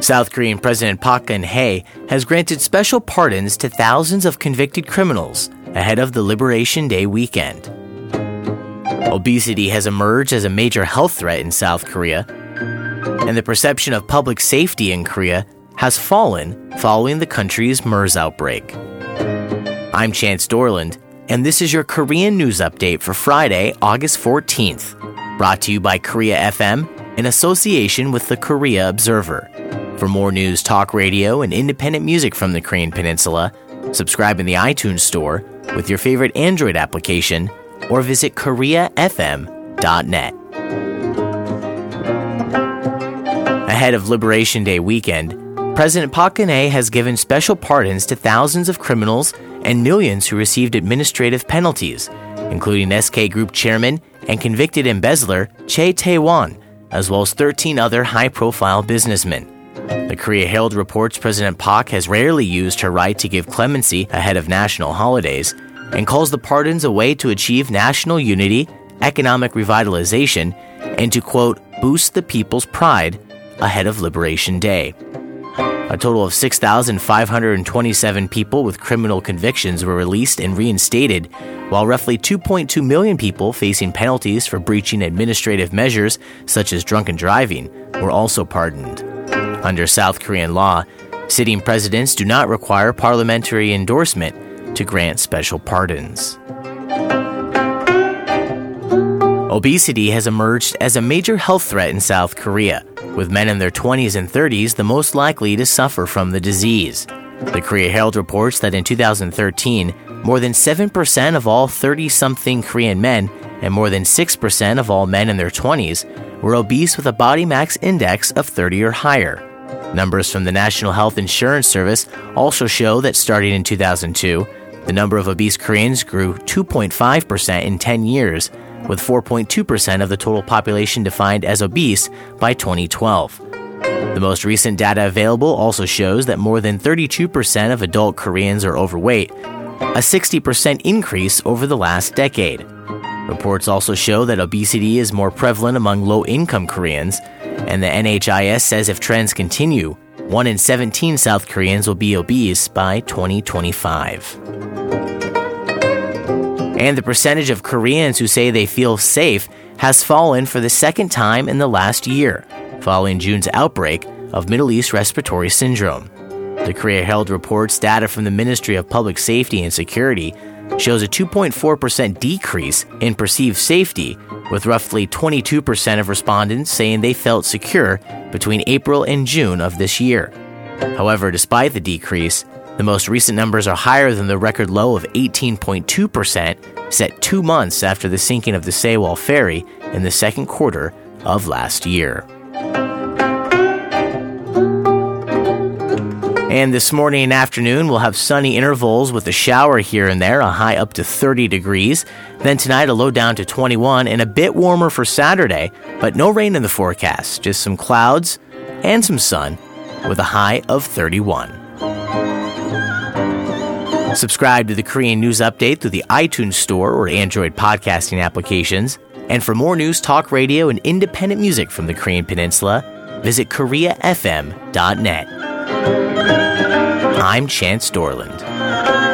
South Korean President Park Geun-hye has granted special pardons to thousands of convicted criminals ahead of the Liberation Day weekend. Obesity has emerged as a major health threat in South Korea, and the perception of public safety in Korea has fallen following the country's MERS outbreak. I'm Chance Dorland, and this is your Korean news update for Friday, August 14th, brought to you by Korea FM in association with the Korea Observer. For more news, talk radio, and independent music from the Korean Peninsula, subscribe in the iTunes Store with your favorite Android application or visit KoreaFM.net. Ahead of Liberation Day weekend, President Park Geun-hye has given special pardons to thousands of criminals and millions who received administrative penalties, including SK Group chairman and convicted embezzler Chey Tae-won, as well as 13 other high-profile businessmen. The Korea Herald reports President Park has rarely used her right to give clemency ahead of national holidays and calls the pardons a way to achieve national unity, economic revitalization, and to, quote, boost the people's pride ahead of Liberation Day. A total of 6,527 people with criminal convictions were released and reinstated, while roughly 2.2 million people facing penalties for breaching administrative measures such as drunken driving were also pardoned. Under South Korean law, sitting presidents do not require parliamentary endorsement to grant special pardons. Obesity has emerged as a major health threat in South Korea, with men in their 20s and 30s the most likely to suffer from the disease. The Korea Herald reports that in 2013, more than 7% of all 30 something Korean men and more than 6% of all men in their 20s were obese with a body mass index of 30 or higher. Numbers from the National Health Insurance Service also show that starting in 2002, the number of obese Koreans grew 2.5% in 10 years, with 4.2% of the total population defined as obese by 2012. The most recent data available also shows that more than 32% of adult Koreans are overweight, a 60% increase over the last decade. Reports also show that obesity is more prevalent among low income Koreans, and the NHIS says if trends continue, 1 in 17 South Koreans will be obese by 2025. And the percentage of Koreans who say they feel safe has fallen for the second time in the last year, following June's outbreak of Middle East respiratory syndrome. The Korea Herald reports data from the Ministry of Public Safety and Security shows a 2.4% decrease in perceived safety, with roughly 22% of respondents saying they felt secure between April and June of this year. However, despite the decrease, the most recent numbers are higher than the record low of 18.2% set two months after the sinking of the Sewol ferry in the second quarter of last year. And this morning and afternoon, we'll have sunny intervals with a shower here and there, a high up to 30 degrees. Then tonight, a low down to 21 and a bit warmer for Saturday, but no rain in the forecast, just some clouds and some sun with a high of 31. Subscribe to the Korean News Update through the iTunes Store or Android podcasting applications. And for more news, talk radio, and independent music from the Korean Peninsula, visit KoreaFM.net. I'm Chance Dorland.